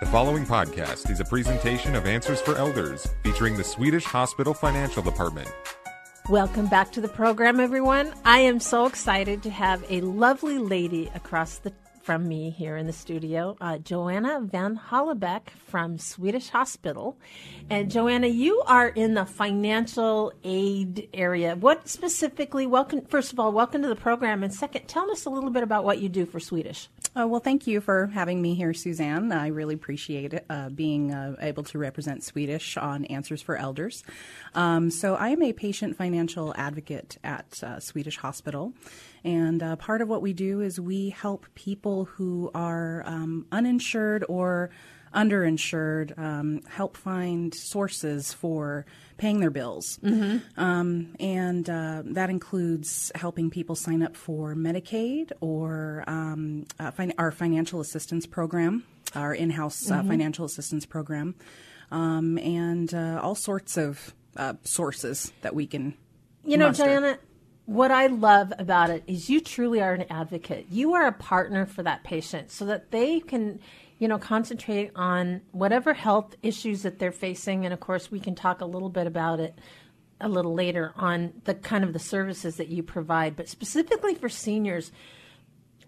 The following podcast is a presentation of Answers for Elders featuring the Swedish Hospital Financial Department. Welcome back to the program, everyone. I am so excited to have a lovely lady across the from me here in the studio, uh, Joanna Van Hollebeck from Swedish Hospital. And Joanna, you are in the financial aid area. What specifically? Welcome. First of all, welcome to the program, and second, tell us a little bit about what you do for Swedish. Uh, well, thank you for having me here, Suzanne. I really appreciate uh, being uh, able to represent Swedish on Answers for Elders. Um, so, I am a patient financial advocate at uh, Swedish Hospital. And uh, part of what we do is we help people who are um, uninsured or underinsured um, help find sources for paying their bills. Mm-hmm. Um, and uh, that includes helping people sign up for Medicaid or um, uh, fin- our financial assistance program, our in house uh, mm-hmm. financial assistance program, um, and uh, all sorts of uh, sources that we can. You know, muster. Diana, what I love about it is you truly are an advocate. You are a partner for that patient so that they can, you know, concentrate on whatever health issues that they're facing. And of course, we can talk a little bit about it a little later on the kind of the services that you provide. But specifically for seniors,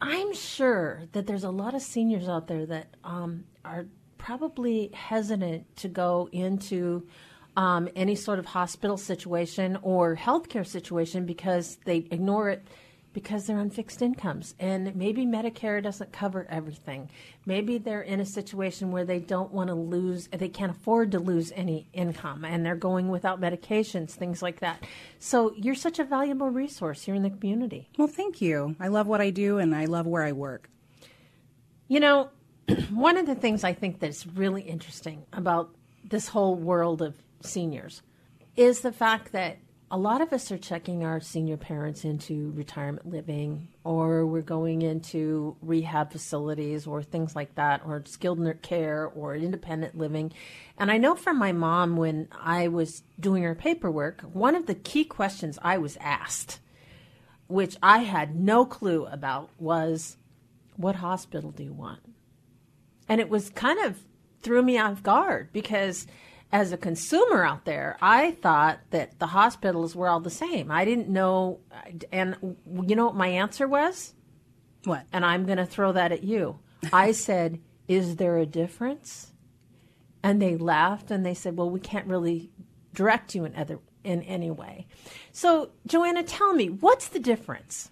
I'm sure that there's a lot of seniors out there that um, are probably hesitant to go into um, any sort of hospital situation or healthcare situation because they ignore it because they're on fixed incomes. And maybe Medicare doesn't cover everything. Maybe they're in a situation where they don't want to lose, they can't afford to lose any income and they're going without medications, things like that. So you're such a valuable resource here in the community. Well, thank you. I love what I do and I love where I work. You know, one of the things I think that's really interesting about this whole world of seniors is the fact that a lot of us are checking our senior parents into retirement living or we're going into rehab facilities or things like that or skilled care or independent living. And i know from my mom when i was doing her paperwork one of the key questions i was asked which i had no clue about was what hospital do you want? And it was kind of threw me off guard because as a consumer out there, I thought that the hospitals were all the same. I didn't know. And you know what my answer was? What? And I'm going to throw that at you. I said, Is there a difference? And they laughed and they said, Well, we can't really direct you in, other, in any way. So, Joanna, tell me, what's the difference?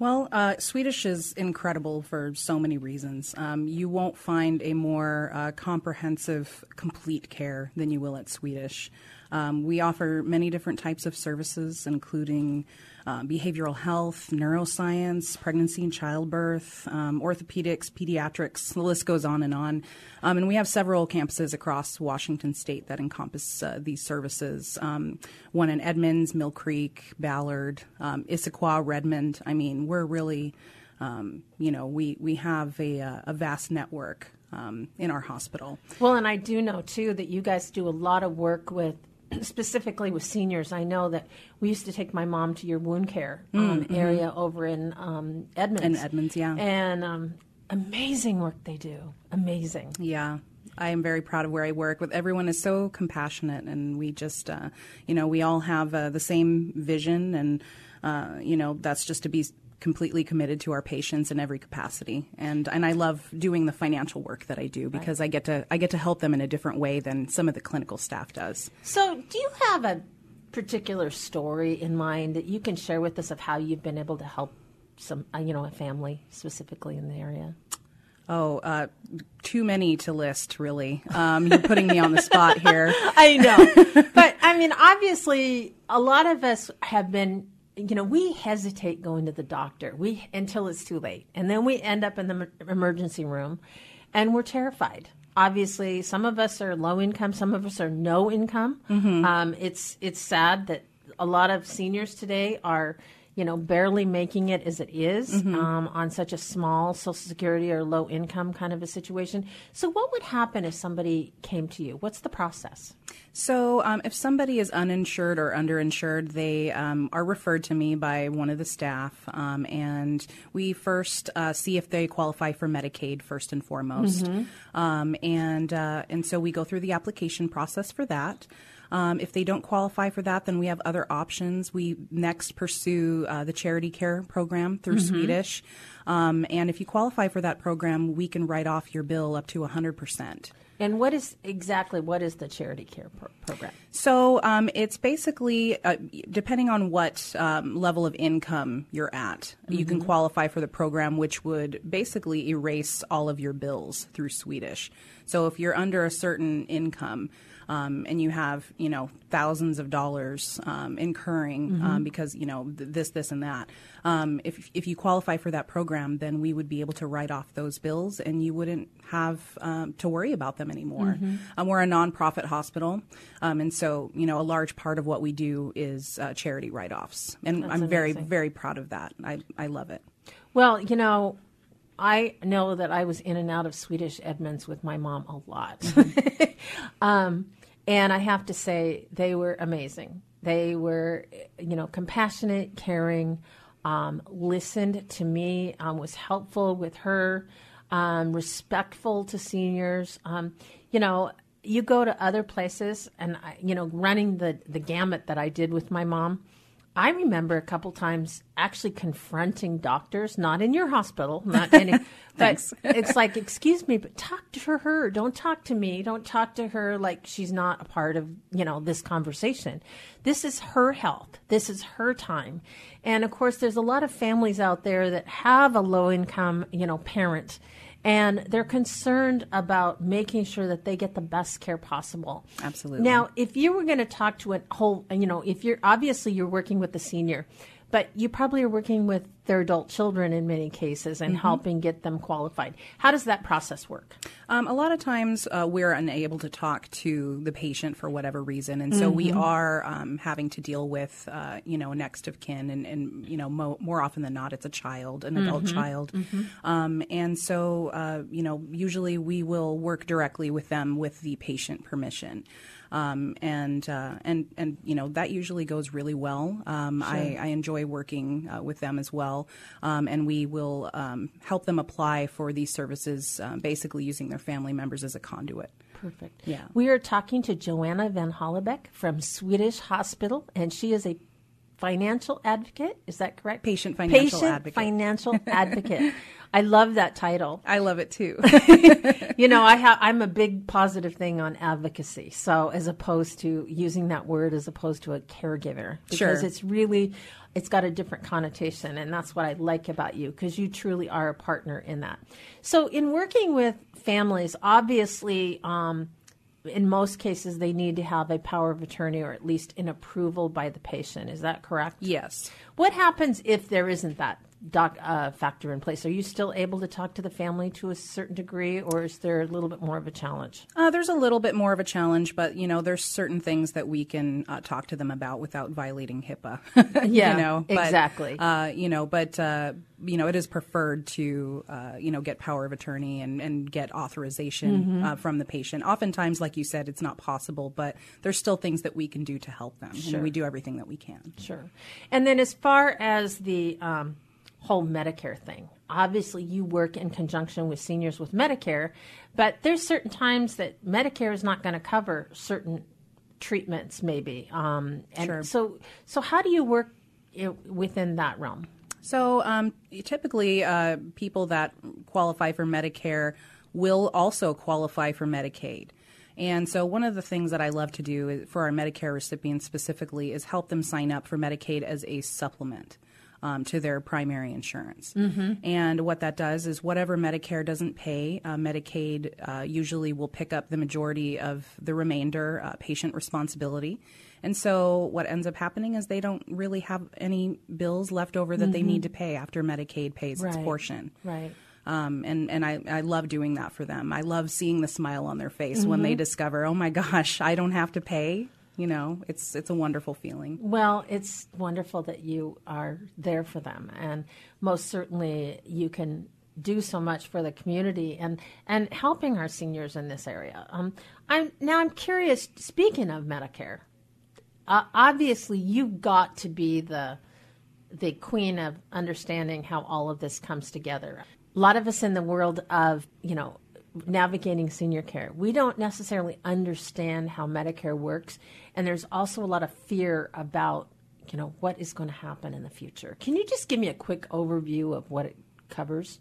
Well, uh, Swedish is incredible for so many reasons. Um, you won't find a more uh, comprehensive, complete care than you will at Swedish. Um, we offer many different types of services, including uh, behavioral health, neuroscience, pregnancy and childbirth, um, orthopedics, pediatrics. The list goes on and on. Um, and we have several campuses across Washington State that encompass uh, these services. Um, one in Edmonds, Mill Creek, Ballard, um, Issaquah, Redmond. I mean, we're really, um, you know, we we have a, uh, a vast network. Um, in our hospital. Well, and I do know too that you guys do a lot of work with specifically with seniors, I know that we used to take my mom to your wound care um, mm-hmm. area over in um, Edmonds. In Edmonds, yeah. And um, amazing work they do. Amazing. Yeah. I am very proud of where I work. With everyone is so compassionate, and we just, uh, you know, we all have uh, the same vision, and uh, you know, that's just to be completely committed to our patients in every capacity and and I love doing the financial work that I do because right. I get to I get to help them in a different way than some of the clinical staff does. So, do you have a particular story in mind that you can share with us of how you've been able to help some uh, you know a family specifically in the area? Oh, uh, too many to list, really. Um, you're putting me on the spot here. I know. But, I mean, obviously, a lot of us have been you know, we hesitate going to the doctor we until it's too late, and then we end up in the emergency room, and we're terrified. Obviously, some of us are low income, some of us are no income. Mm-hmm. Um, it's it's sad that a lot of seniors today are, you know, barely making it as it is, Mm-hmm. um, on such a small Social Security or low income kind of a situation. So, what would happen if somebody came to you? What's the process? So, um, if somebody is uninsured or underinsured, they um, are referred to me by one of the staff, um, and we first uh, see if they qualify for Medicaid first and foremost. Um, and uh, and so we go through the application process for that. Um, if they don't qualify for that, then we have other options. We next pursue uh, the charity care program through Swedish. Um, and if you qualify for that program, we can write off your bill up to 100%. And what is exactly what is the charity care pro- program? So um, it's basically uh, depending on what um, level of income you're at, you can qualify for the program, which would basically erase all of your bills through Swedish. So if you're under a certain income. Um, and you have, you know, thousands of dollars um, incurring um, because, you know, th- this, this, and that. Um, if, if you qualify for that program, then we would be able to write off those bills and you wouldn't have um, to worry about them anymore. Um, we're a nonprofit hospital, um, and so, you know, a large part of what we do is uh, charity write offs. And That's I'm very, amazing. very proud of that. I, I love it. Well, you know, I know that I was in and out of Swedish Edmonds with my mom a lot. um, and I have to say, they were amazing. They were, you know, compassionate, caring, um, listened to me, um, was helpful with her, um, respectful to seniors. Um, you know, you go to other places, and I, you know, running the the gamut that I did with my mom. I remember a couple times actually confronting doctors, not in your hospital, not any, but it's like, excuse me, but talk to her. Don't talk to me. Don't talk to her like she's not a part of, you know, this conversation. This is her health. This is her time. And of course, there's a lot of families out there that have a low income, you know, parent and they're concerned about making sure that they get the best care possible. Absolutely. Now, if you were going to talk to a whole, you know, if you're obviously you're working with the senior, but you probably are working with their adult children in many cases and helping get them qualified. How does that process work? Um, a lot of times uh, we're unable to talk to the patient for whatever reason, and so we are um, having to deal with, uh, you know, next of kin, and, and you know, mo- more often than not, it's a child, an adult child, um, and so uh, you know, usually we will work directly with them with the patient permission. Um, and uh, and and you know that usually goes really well. Um, I, I enjoy working uh, with them as well, um, and we will um, help them apply for these services, uh, basically using their family members as a conduit. Perfect. Yeah. We are talking to Joanna Van Hollebeck from Swedish Hospital, and she is a financial advocate. Is that correct? Patient financial Patient advocate. financial advocate. I love that title. I love it too. You know, I ha- I'm a big positive thing on advocacy. So as opposed to using that word as opposed to a caregiver, because Sure. it's really it's got a different connotation, and that's what I like about you because you truly are a partner in that. So in working with families, obviously. Um, in most cases, they need to have a power of attorney or at least an approval by the patient. Is that correct? yes. What happens if there isn't that doc, uh, factor in place? Are you still able to talk to the family to a certain degree, or is there a little bit more of a challenge? Uh, there's a little bit more of a challenge, but you know, there's certain things that we can uh, talk to them about without violating HIPAA. Yeah, you know, but, exactly. Uh, you know, but uh, you know, it is preferred to uh, you know get power of attorney and, and get authorization Mm-hmm. uh, from the patient. Oftentimes, like you said, it's not possible, but there's still things that we can do to help them, Sure. and we do everything that we can. Sure. And then, as far as the um, whole Medicare thing, obviously you work in conjunction with seniors with Medicare, but there's certain times that Medicare is not going to cover certain treatments, maybe. Um, and Sure. So, so how do you work within that realm? So um, typically, uh, people that qualify for Medicare will also qualify for Medicaid. And so, one of the things that I love to do for our Medicare recipients specifically is help them sign up for Medicaid as a supplement. Um, to their primary insurance. And what that does is whatever Medicare doesn't pay, uh, Medicaid uh, usually will pick up the majority of the remainder, uh, patient responsibility. And so what ends up happening is they don't really have any bills left over that they need to pay after Medicaid pays its portion. Right. Um, and and I, I love doing that for them. I love seeing the smile on their face when they discover, oh my gosh, I don't have to pay You know, it's it's a wonderful feeling. Well, it's wonderful that you are there for them, and most certainly you can do so much for the community and and helping our seniors in this area. Um, I'm now I'm curious. Speaking of Medicare, uh, obviously you've got to be the the queen of understanding how all of this comes together. A lot of us in the world of you know navigating senior care, we don't necessarily understand how Medicare works, and there's also a lot of fear about you know what is going to happen in the future. Can you just give me a quick overview of what it covers?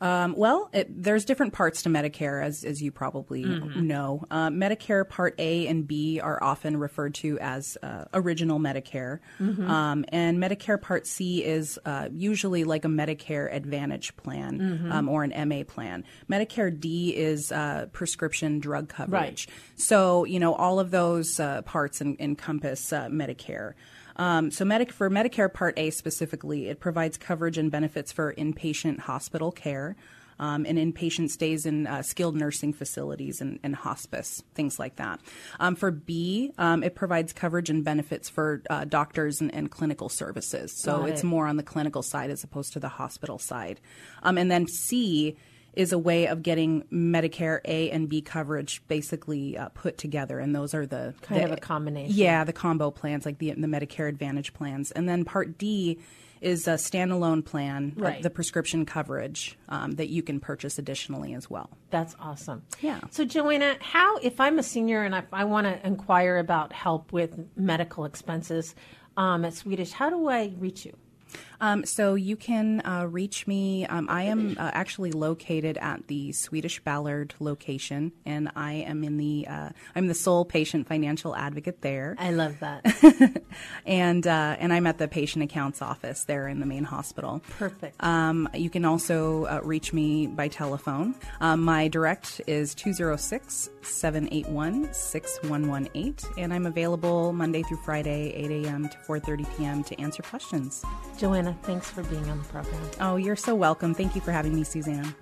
Um, well, it, there's different parts to Medicare, as, as you probably mm-hmm. know. Uh, Medicare Part A and B are often referred to as uh, original Medicare. Mm-hmm. Um, and Medicare Part C is uh, usually like a Medicare Advantage plan mm-hmm. um, or an MA plan. Medicare D is uh, prescription drug coverage. Right. So, you know, all of those uh, parts en- encompass uh, Medicare. Um, so, Medi- for Medicare Part A specifically, it provides coverage and benefits for inpatient hospital care. Um, and inpatient stays in uh, skilled nursing facilities and, and, hospice, things like that. Um, for B, um, it provides coverage and benefits for uh, doctors and, and, clinical services. So Got it's it. more on the clinical side as opposed to the hospital side. Um, and then C is a way of getting Medicare A and B coverage basically uh, put together, and those are the kind the, of a combination. Yeah, the combo plans like the the Medicare Advantage plans, and then Part D is a standalone plan, right. the prescription coverage um, that you can purchase additionally as well. That's awesome. Yeah. So, Joanna, how, if I'm a senior and I, I want to inquire about help with medical expenses um, at Swedish, how do I reach you? Um, so you can uh, reach me. Um, I am uh, actually located at the Swedish Ballard location, and I am in the uh, I'm the sole patient financial advocate there. I love that. and uh, and I'm at the patient accounts office there in the main hospital. Perfect. Um, you can also uh, reach me by telephone. Um, my direct is 206 781 6118, and I'm available Monday through Friday, 8 a.m. to 4:30 p.m. to answer questions. Joanna, thanks for being on the program. Oh, you're so welcome. Thank you for having me, Suzanne.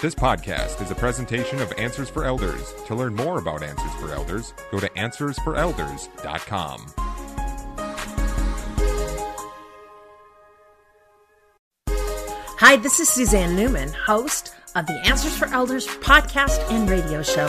This podcast is a presentation of Answers for Elders. To learn more about Answers for Elders, go to answersforelders.com. Hi, this is Suzanne Newman, host of the Answers for Elders podcast and radio show.